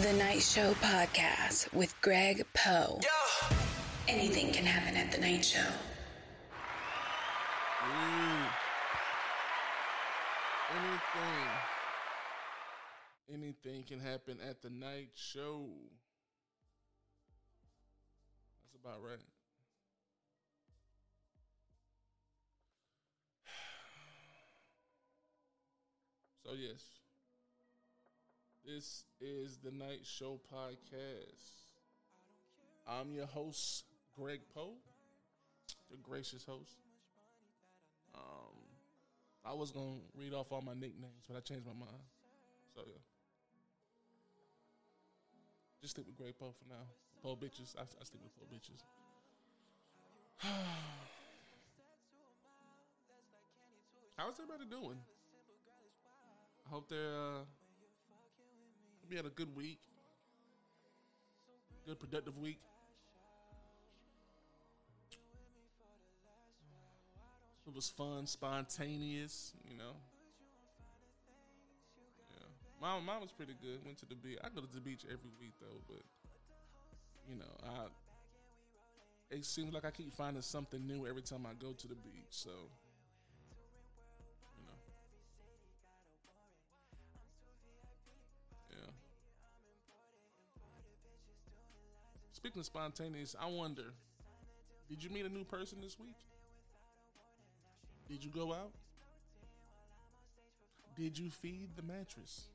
The Night Show Podcast with Greg Poe. Anything can happen at the Night Show. Anything. Anything can happen at the night show. That's about right. So, yes, this is the Night Show Podcast. I'm your host, Greg Poe, the gracious host. Um, I was gonna read off all my nicknames, but I changed my mind. So yeah, just stick with Greg Poe for now. Poe bitches, I, I stick with Poe bitches. How's everybody doing? I hope they're uh, we had a good week, good productive week. It was fun, spontaneous, you know. Yeah, mom, mom was pretty good. Went to the beach. I go to the beach every week though, but you know, I it seems like I keep finding something new every time I go to the beach. So, Speaking of spontaneous, I wonder, did you meet a new person this week? Did you go out? Did you feed the mattress?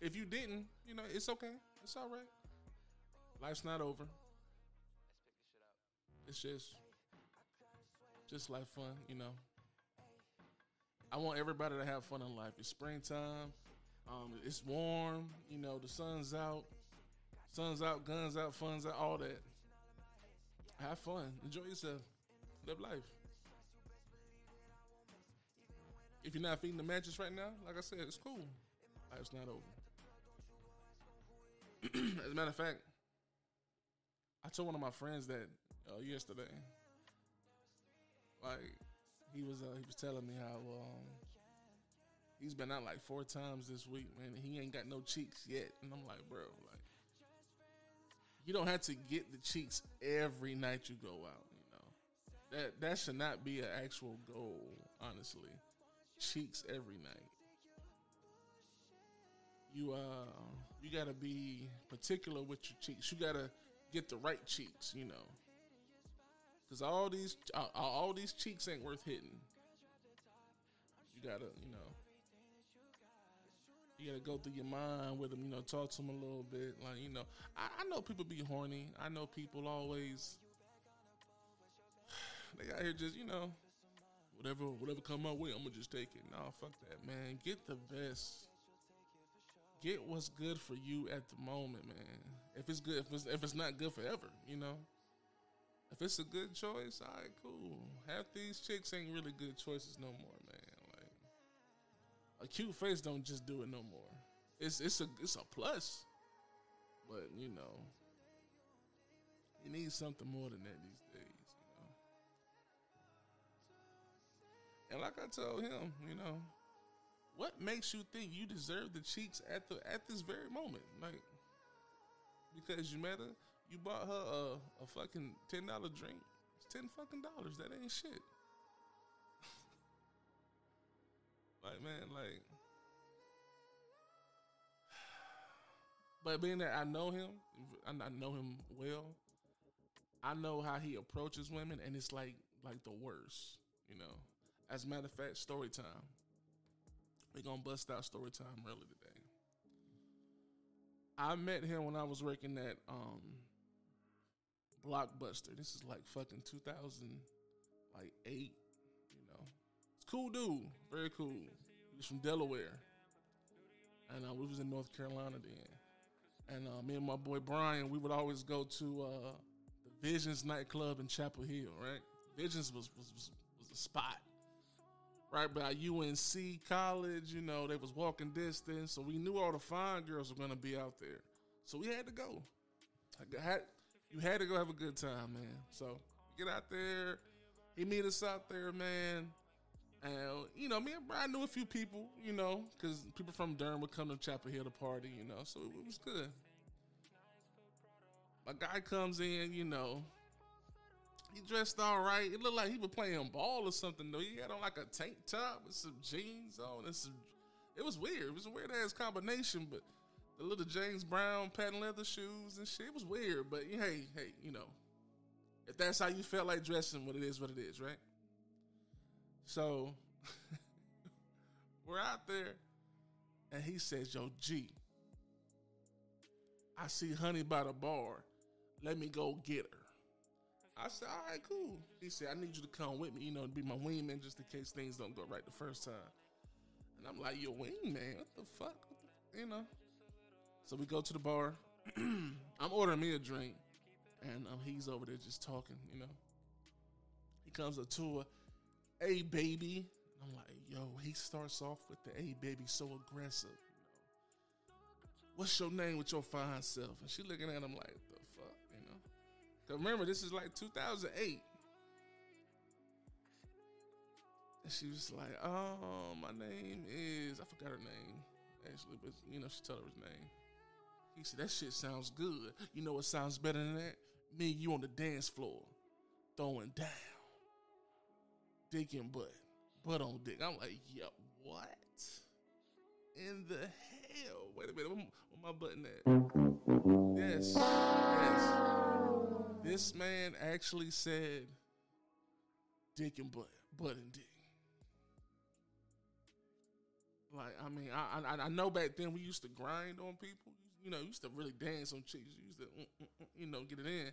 If you didn't, you know, it's okay. It's all right. Life's not over. It's just, just like fun, you know. I want everybody to have fun in life. It's springtime. Um, it's warm. You know, the sun's out. Sun's out, guns out, fun's out, all that. Have fun. Enjoy yourself. Live life. If you're not feeding the mattress right now, like I said, it's cool. Life's not over. As a matter of fact, I told one of my friends that uh, yesterday. Like he was uh, he was telling me how um, he's been out like four times this week, man. he ain't got no cheeks yet, and I'm like, bro, like you don't have to get the cheeks every night you go out. You know that that should not be an actual goal. Honestly, cheeks every night. You uh, you gotta be particular with your cheeks. You gotta get the right cheeks. You know, because all these all, all these cheeks ain't worth hitting. You gotta, you know you gotta go through your mind with them, you know, talk to them a little bit. Like, you know, I, I know people be horny. I know people always they got here just, you know, whatever whatever come my way, I'm gonna just take it. No, fuck that, man. Get the best. Get what's good for you at the moment, man. If it's good, if it's if it's not good forever, you know. If it's a good choice, all right, cool. Half these chicks ain't really good choices no more, man. A cute face don't just do it no more. It's it's a it's a plus, but you know, you need something more than that these days. You know, and like I told him, you know, what makes you think you deserve the cheeks at the at this very moment? Like because you met her, you bought her a, a fucking ten dollar drink. It's ten fucking dollars. That ain't shit. Like man, like. But being that I know him, I know him well. I know how he approaches women, and it's like like the worst, you know. As a matter of fact, story time. We're gonna bust out story time early today. I met him when I was working at um Blockbuster. This is like fucking 2000 like 8, you know. It's cool dude, very cool. He's from Delaware. And uh, we was in North Carolina then. And uh, me and my boy Brian, we would always go to uh, the Visions nightclub in Chapel Hill, right? Visions was was was, was a spot right by UNC College. You know, they was walking distance, so we knew all the fine girls were gonna be out there. So we had to go. I had you had to go have a good time, man. So get out there. He meet us out there, man. And you know, me and Brian knew a few people, you know, because people from Durham would come to Chapel Hill to party, you know, so it was good. My guy comes in, you know, he dressed all right. It looked like he was playing ball or something though. He had on like a tank top with some jeans on and some. It was weird. It was a weird ass combination, but the little James Brown patent leather shoes and shit. It was weird, but hey, hey, you know, if that's how you felt like dressing, what it is, what it is, right? So we're out there, and he says, "Yo, G, I see Honey by the bar. Let me go get her." I said, "All right, cool." He said, "I need you to come with me, you know, to be my wingman, just in case things don't go right the first time." And I'm like, "Your wingman? What the fuck? You know?" So we go to the bar. I'm ordering me a drink, and um, he's over there just talking. You know, he comes up to her, "Hey, baby." I'm like, "Yo." He starts off with the "Hey, baby," so aggressive. You know, what's your name with your fine self? And she looking at him like, "The fuck," you know? Cause remember, this is like 2008. And she was like, "Oh, my name is I forgot her name actually, but you know she told her his name." He said, That shit sounds good. You know what sounds better than that? Me and you on the dance floor, throwing down, dick and butt, butt on dick. I'm like, Yo, what? In the hell? Wait a minute, where my button at? Yes, yes. This man actually said dick and butt, butt and dick. Like, I mean, I, I I know back then we used to grind on people you know, used to really dance on chicks. You used to, mm, mm, mm, you know, get it in.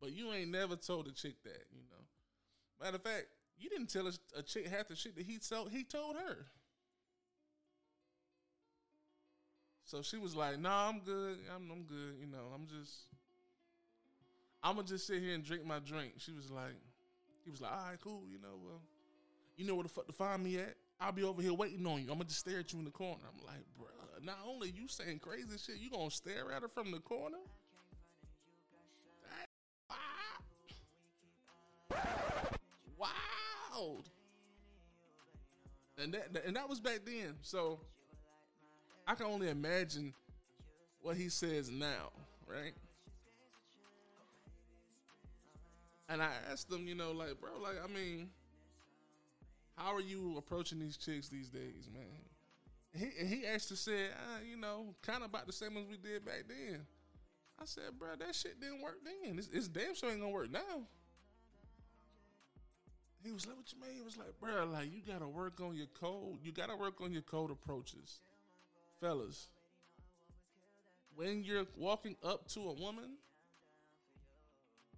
But you ain't never told a chick that, you know. Matter of fact, you didn't tell a, chick half the shit that he told he told her. So she was like, "Nah, I'm good. I'm I'm good. You know, I'm just I'm gonna just sit here and drink my drink." She was like, he was like, "All right, cool. You know, well, you know where the fuck to find me at. I'll be over here waiting on you. I'm gonna just stare at you in the corner." I'm like, "Bro, not only you saying crazy shit, you gonna stare at her from the corner? Wild. And that and that was back then. So I can only imagine what he says now, right? And I asked him, you know, like, bro, like, I mean, how are you approaching these chicks these days, man? He he actually said, uh, you know, kind of about the same as we did back then. I said, bro, that shit didn't work then. It's, it's damn sure ain't gonna work now. He was like, what you mean? He was like, bro, like you gotta work on your code. You gotta work on your cold approaches, fellas. When you're walking up to a woman,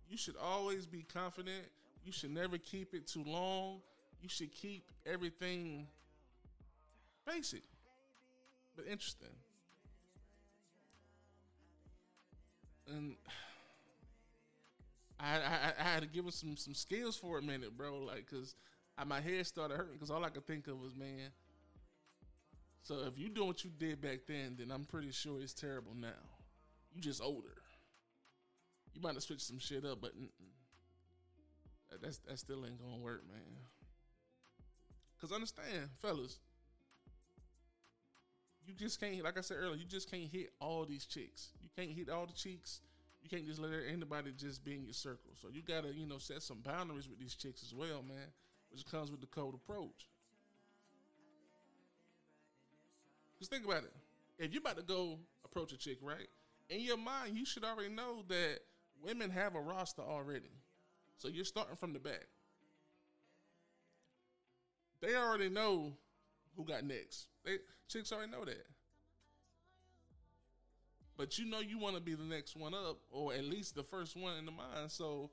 you should always be confident. You should never keep it too long. You should keep everything basic but interesting. And to give him some some skills for a minute, bro. Like, cause I, my head started hurting because all I could think of was, man. So if you doing what you did back then, then I'm pretty sure it's terrible now. You just older. You might have switched some shit up, but that, that's that still ain't gonna work, man. Cause understand, fellas, you just can't, like I said earlier, you just can't hit all these chicks. You can't hit all the cheeks. You can't just let anybody just be in your circle. So you gotta, you know, set some boundaries with these chicks as well, man. Which comes with the cold approach. Just think about it. If you're about to go approach a chick, right? In your mind, you should already know that women have a roster already. So you're starting from the back. They already know who got next. They chicks already know that. But you know you want to be the next one up, or at least the first one in the mind. So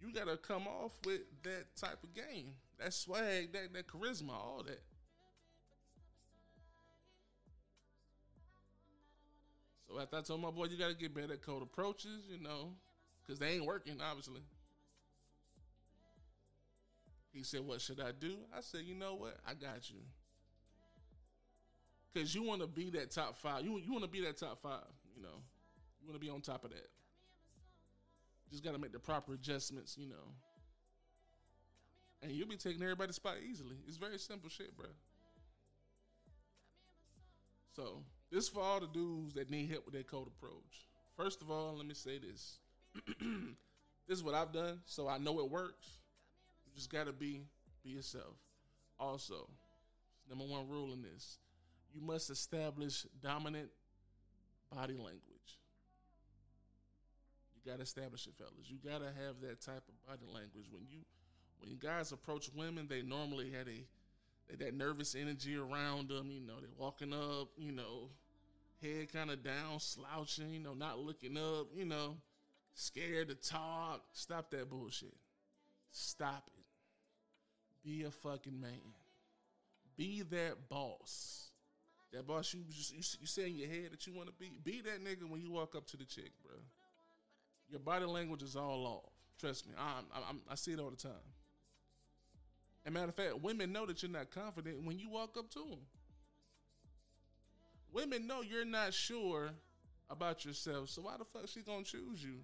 you gotta come off with that type of game, that swag, that that charisma, all that. So after I told my boy, you gotta get better at cold approaches, you know, because they ain't working, obviously. He said, "What should I do?" I said, "You know what? I got you." because you want to be that top five. You you want to be that top five. You know, you want to be on top of that. Just got to make the proper adjustments. You know, and you'll be taking everybody's spot easily. It's very simple shit, bro. So this for all the dudes that need help with their cold approach. First of all, let me say this. this is what I've done, so I know it works. You just gotta be be yourself. Also, number one rule in this: you must establish dominant body language. You gotta establish it, fellas. You gotta have that type of body language when you when guys approach women. They normally had a that nervous energy around them. You know, they're walking up, you know, head kind of down, slouching, you know, not looking up, you know, scared to talk. Stop that bullshit. Stop it. Be a fucking man. Be that boss. That boss you just you, you say in your head that you want to be. Be that nigga when you walk up to the chick, bro. Your body language is all off. Trust me, I'm, I'm, I see it all the time. And matter of fact, women know that you're not confident when you walk up to them. Women know you're not sure about yourself, so why the fuck she gonna choose you?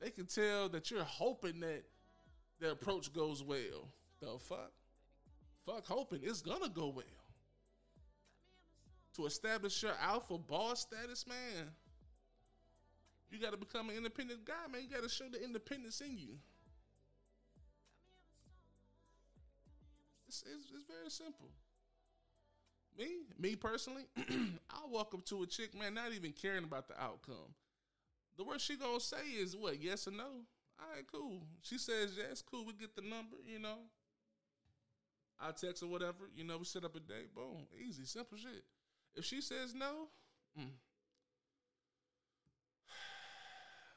They can tell that you're hoping that the approach goes well. The fuck? Fuck hoping it's gonna go well. To establish your alpha boss status, man, you gotta become an independent guy, man. You gotta show the independence in you. It's, it's, it's very simple. Me, me personally, I'll walk up to a chick, man, not even caring about the outcome. The worst she gonna say is what, yes or no? All right, cool. She says yes, cool. We get the number, you know. I text or whatever, you know. We set up a date, boom, easy, simple shit. If she says no, mm,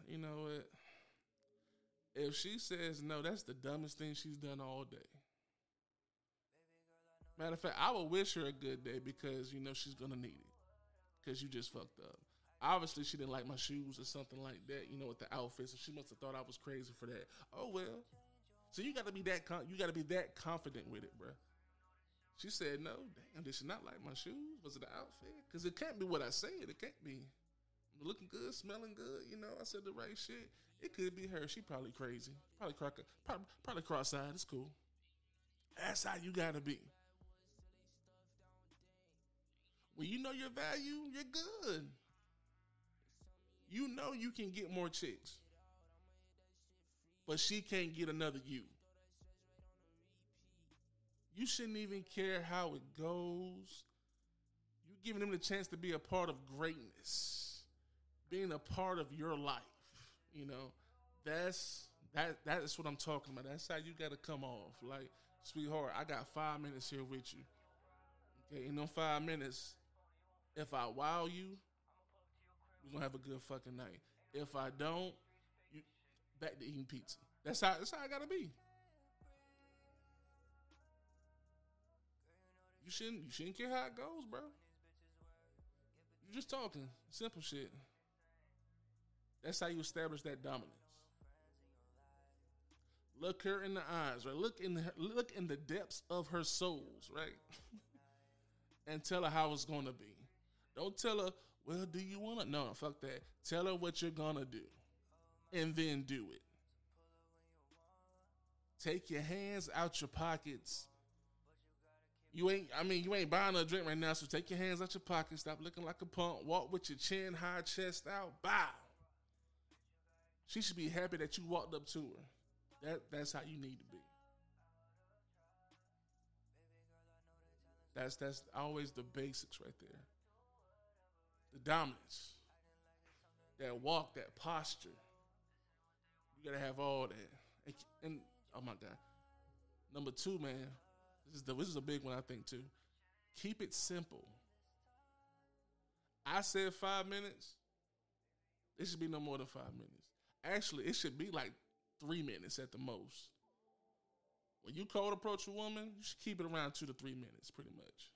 you know what? If she says no, that's the dumbest thing she's done all day. Matter of fact, I will wish her a good day because you know she's gonna need it. Cause you just fucked up. Obviously, she didn't like my shoes or something like that. You know, with the outfits, and she must have thought I was crazy for that. Oh well. So you got to be that you got to be that confident with it, bro. She said, "No, damn, did she not like my shoes? Was it the outfit? Because it can't be what I said. It can't be looking good, smelling good. You know, I said the right shit. It could be her. She probably crazy. Probably crock, probably, probably cross-eyed. It's cool. That's how you gotta be. When you know your value, you're good. You know you can get more chicks. But she can't get another you. You shouldn't even care how it goes. You're giving them the chance to be a part of greatness. Being a part of your life. You know, that's that that's what I'm talking about. That's how you gotta come off. Like, sweetheart, I got five minutes here with you. Okay, in them five minutes, if I wow you, we're gonna have a good fucking night. If I don't, back to eating pizza. That's how that's how I gotta be. You shouldn't you shouldn't care how it goes, bro. You're just talking. Simple shit. That's how you establish that dominance. Look her in the eyes, right? Look in the look in the depths of her souls, right? and tell her how it's gonna be. Don't tell her, well, do you want to? No, fuck that. Tell her what you're to do and then do it. Take your hands out your pockets. You ain't, I mean, you ain't buying a drink right now, so take your hands out your pockets. Stop looking like a punk. Walk with your chin high, chest out. Bow. She should be happy that you walked up to her. That that's how you need to be. That's that's always the basics right there the dominance, that walk, that posture. Gotta have all that. And, and oh my god, number two, man, this is the, this is a big one I think too. Keep it simple. I said five minutes. It should be no more than five minutes. Actually, it should be like three minutes at the most. When you cold approach a woman, you should keep it around two to three minutes, pretty much.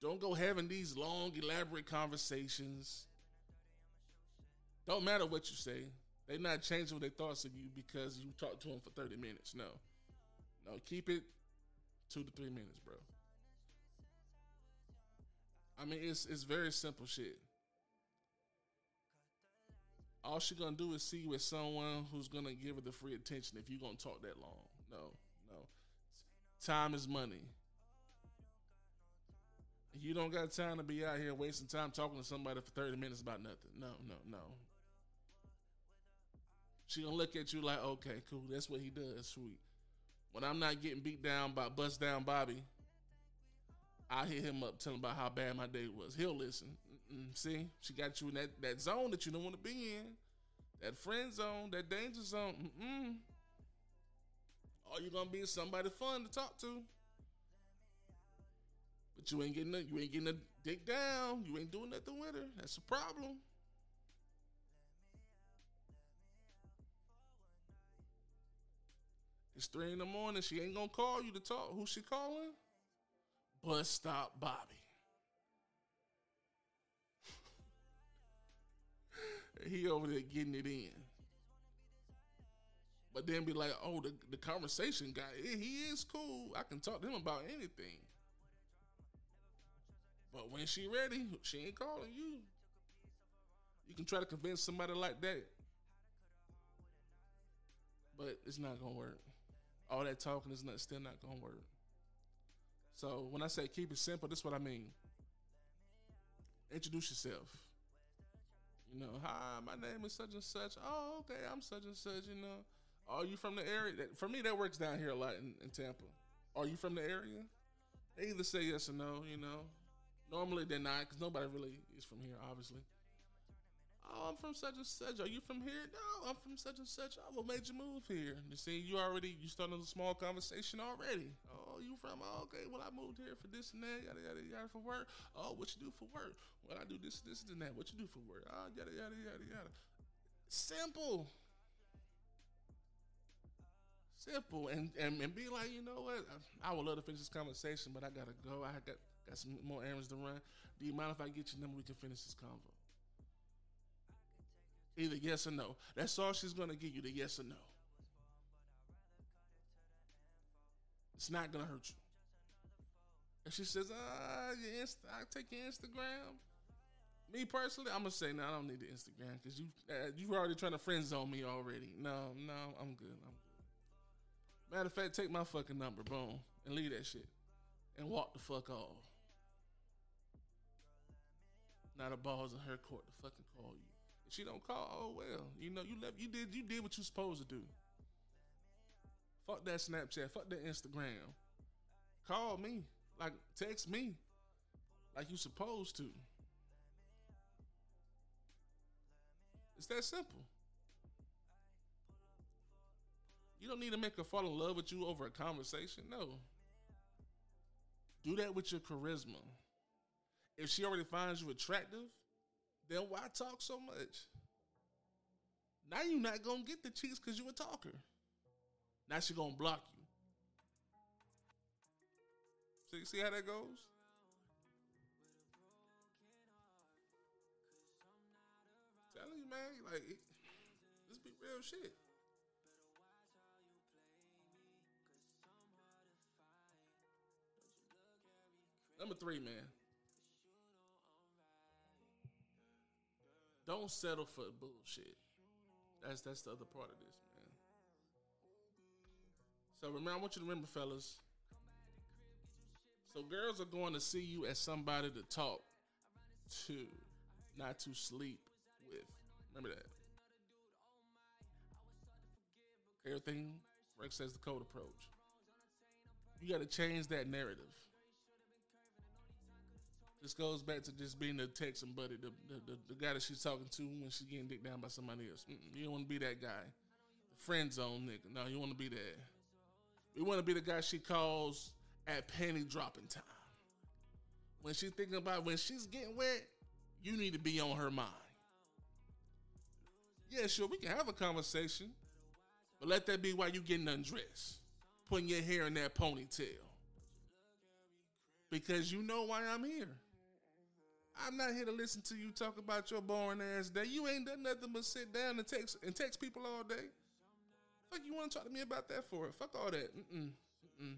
Don't go having these long, elaborate conversations. Don't matter what you say. They're not changing their thoughts of you because you talked to them for 30 minutes. No. No, keep it two to three minutes, bro. I mean, it's it's very simple shit. all she gonna do is see you someone who's gonna give her the free attention if you gonna talk that long. No, no. Time is money. You don't got time to be out here wasting time talking to somebody for 30 minutes about nothing. No, no, no. She gonna look at you like, okay, cool, that's what he does, sweet. When I'm not getting beat down by bust down Bobby, I hit him up, telling about how bad my day was. He'll listen. Mm-mm. See, she got you in that, that zone that you don't want to be in, that friend zone, that danger zone. Mm-mm. You gonna be somebody fun to talk to, but you ain't getting a, you ain't getting a dick down. You ain't doing nothing with her. That's a problem. It's three in the morning. She ain't gonna call you to talk. Who she calling? Bus stop Bobby. he over there getting it in. But then be like, oh, the, the conversation guy, he is cool. I can talk to him about anything. But when she ready, she ain't calling you. You can try to convince somebody like that. But it's not gonna work all that talking is not still not gonna work. So when I say keep it simple, this is what I mean. Introduce yourself. You know, hi, my name is such and such. Oh, okay, I'm such and such. You know, are you from the area? For me, that works down here a lot in, in Tampa. Are you from the area? They either say yes or no. You know, normally they're not because nobody really is from here, obviously. Oh, I'm from such and such. Are you from here? No, I'm from such and such. Oh, what made you move here? You see, you already you started a small conversation already. Oh, you from? Oh, okay. Well, I moved here for this and that. Yada yada yada for work. Oh, what you do for work? Well, I do this, this, and that. What you do for work? Oh, yada yada yada yada. Simple. Simple and, and and be like, you know what? I would love to finish this conversation, but I gotta go. I got got some more errands to run. Do you mind if I get your number? We can finish this convo. Either yes or no. That's all she's gonna give you, the yes or no. It's not gonna hurt you. If she says, ah, your I take your Instagram. Me personally, I'm gonna say, no, I don't need the Instagram because you uh, you already trying to friend zone me already. No, no, I'm good. I'm good. Matter of fact, take my fucking number, boom, and leave that shit, and walk the fuck off. Not a balls in her court to fucking call you she don't call, oh well. You know, you left you did you did what you supposed to do. Fuck that Snapchat, fuck that Instagram. Call me. Like text me. Like you supposed to. It's that simple. You don't need to make her fall in love with you over a conversation. No. Do that with your charisma. If she already finds you attractive, then why talk so much? Now you're not gonna get the cheeks because you a talker. Now she gonna block you. See, see how that goes? Telling you, man, like this be real shit. Number three, man. Don't settle for bullshit. That's that's the other part of this, man. So remember, I want you to remember, fellas. So girls are going to see you as somebody to talk to, not to sleep with. Remember that. Everything Rex says the cold approach. You got to change that narrative. This goes back to just being the Texan buddy, the, the, the, the guy that she's talking to when she's getting dicked down by somebody else. Mm-mm, you don't want to be that guy. The friend zone nigga. No, you want to be that. You want to be the guy she calls at penny dropping time. When she's thinking about when she's getting wet, you need to be on her mind. Yeah, sure, we can have a conversation, but let that be while you getting undressed, putting your hair in that ponytail. Because you know why I'm here. I'm not here to listen to you talk about your boring ass day. You ain't done nothing but sit down and text and text people all day. Fuck you want to talk to me about that for? Fuck all that. Mm-mm. Mm-mm.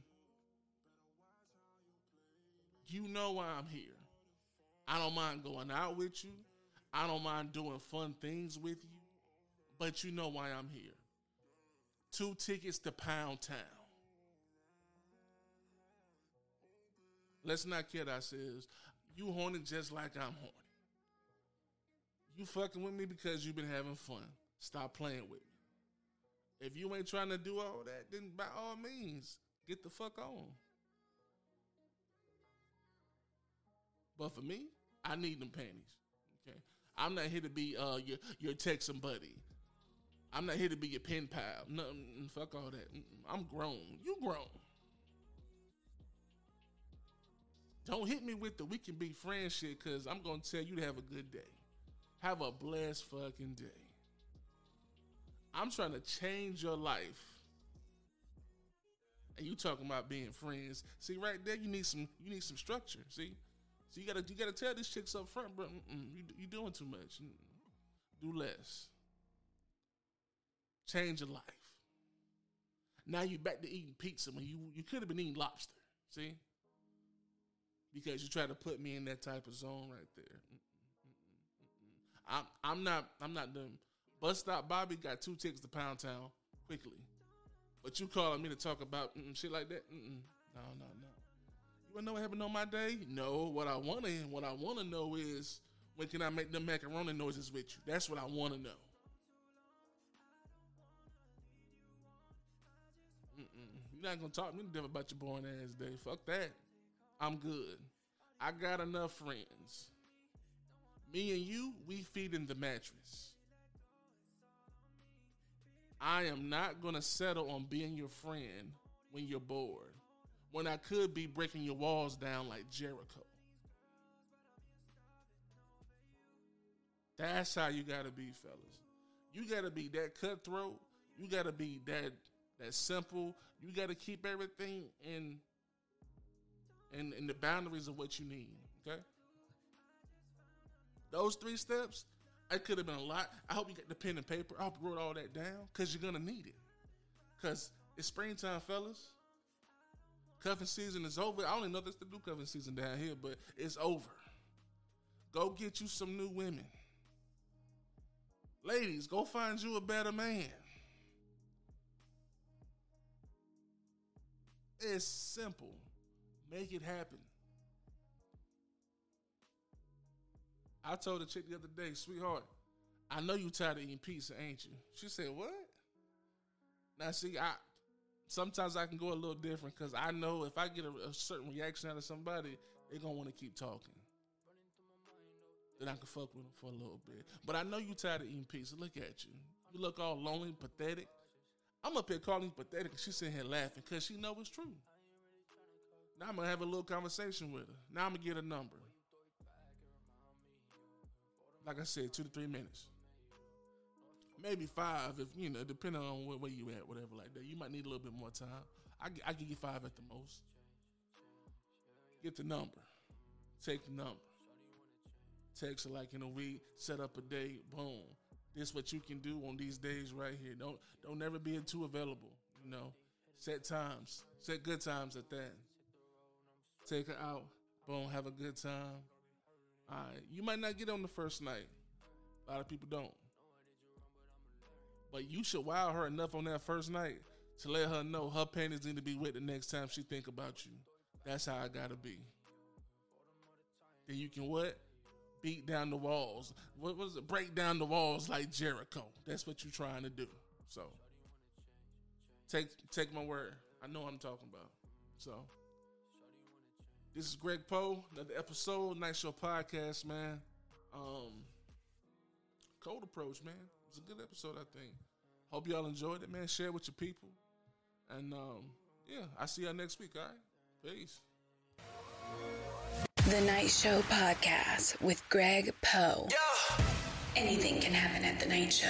You know why I'm here. I don't mind going out with you. I don't mind doing fun things with you. but you know why I'm here. Two tickets to Pound Town. Let's not kid ourselves. You horny just like I'm horny. You fucking with me because you've been having fun. Stop playing with me. If you ain't trying to do all that, then by all means, get the fuck on. But for me, I need them panties. Okay, I'm not here to be uh your your Texan buddy. I'm not here to be your pen pal. No, fuck all that. I'm grown. You grown. Don't hit me with the we can be friends shit, cause I'm gonna tell you to have a good day. Have a blessed fucking day. I'm trying to change your life. And you talking about being friends. See, right there, you need some you need some structure. See? So you gotta you gotta tell these chicks up front, bro. You you doing too much. Do less. Change your life. Now you back to eating pizza when you you could have been eating lobster. See? Because you try to put me in that type of zone right there. Mm, mm, mm, I'm I'm not I'm not them. Bus stop Bobby got two tickets to Pound Town quickly, but you calling me to talk about shit like that? Mm-mm. No, no, no. You wanna know what happened on my day? No. What I wanna what I wanna know is when can I make them macaroni noises with you? That's what I wanna know. Mm-mm. You're not gonna talk to me about your boring ass day. Fuck that. I'm good. I got enough friends. Me and you, we feed in the mattress. I am not gonna settle on being your friend when you're bored when I could be breaking your walls down like Jericho. That's how you gotta be, fellas. You gotta be that cutthroat. You gotta be that that simple. You gotta keep everything in in in the boundaries of what you need. Okay. Those three steps, I could have been a lot. I hope you got the pen and paper. I hope you wrote all that down because you're gonna need it. Cause it's springtime, fellas. Cuffing season is over. I don't even know there's the new cuffing season down here, but it's over. Go get you some new women. Ladies, go find you a better man. It's simple. Make it happen. I told the chick the other day, sweetheart, I know you tired of eating pizza, ain't you? She said, What? Now see, I sometimes I can go a little different because I know if I get a, a, certain reaction out of somebody, they're gonna want to keep talking. Then I can fuck with them for a little bit. But I know you tired of eating pizza. Look at you. You look all lonely, pathetic. I'm up here calling you pathetic. She's sitting here laughing because she know it's true. Now I'm gonna have a little conversation with her. Now I'm gonna get a number. Like I said, two to three minutes maybe five if you know, depending on where, where, you at, whatever like that. You might need a little bit more time. I I give you five at the most. Get the number, take the number. Text like in a week, set up a date, boom. This what you can do on these days right here. Don't don't never be too available. You know, set times, set good times at that. Take her out, boom, have a good time. All right, you might not get on the first night. A lot of people don't. But you should wow her enough on that first night to let her know her panties need to be wet the next time she think about you. That's how I gotta be. Then you can what? Beat down the walls. What was it? Break down the walls like Jericho. That's what you're trying to do. So take take my word. I know what I'm talking about. So this is Greg Poe, another episode, Night Show Podcast, man. Um cold approach, man was a good episode, I think. Hope y'all enjoyed it, man. Share with your people. And um, yeah, I see y'all next week, all right? Peace. The Night Show Podcast with Greg Poe. Yeah. Anything can happen at the Night Show.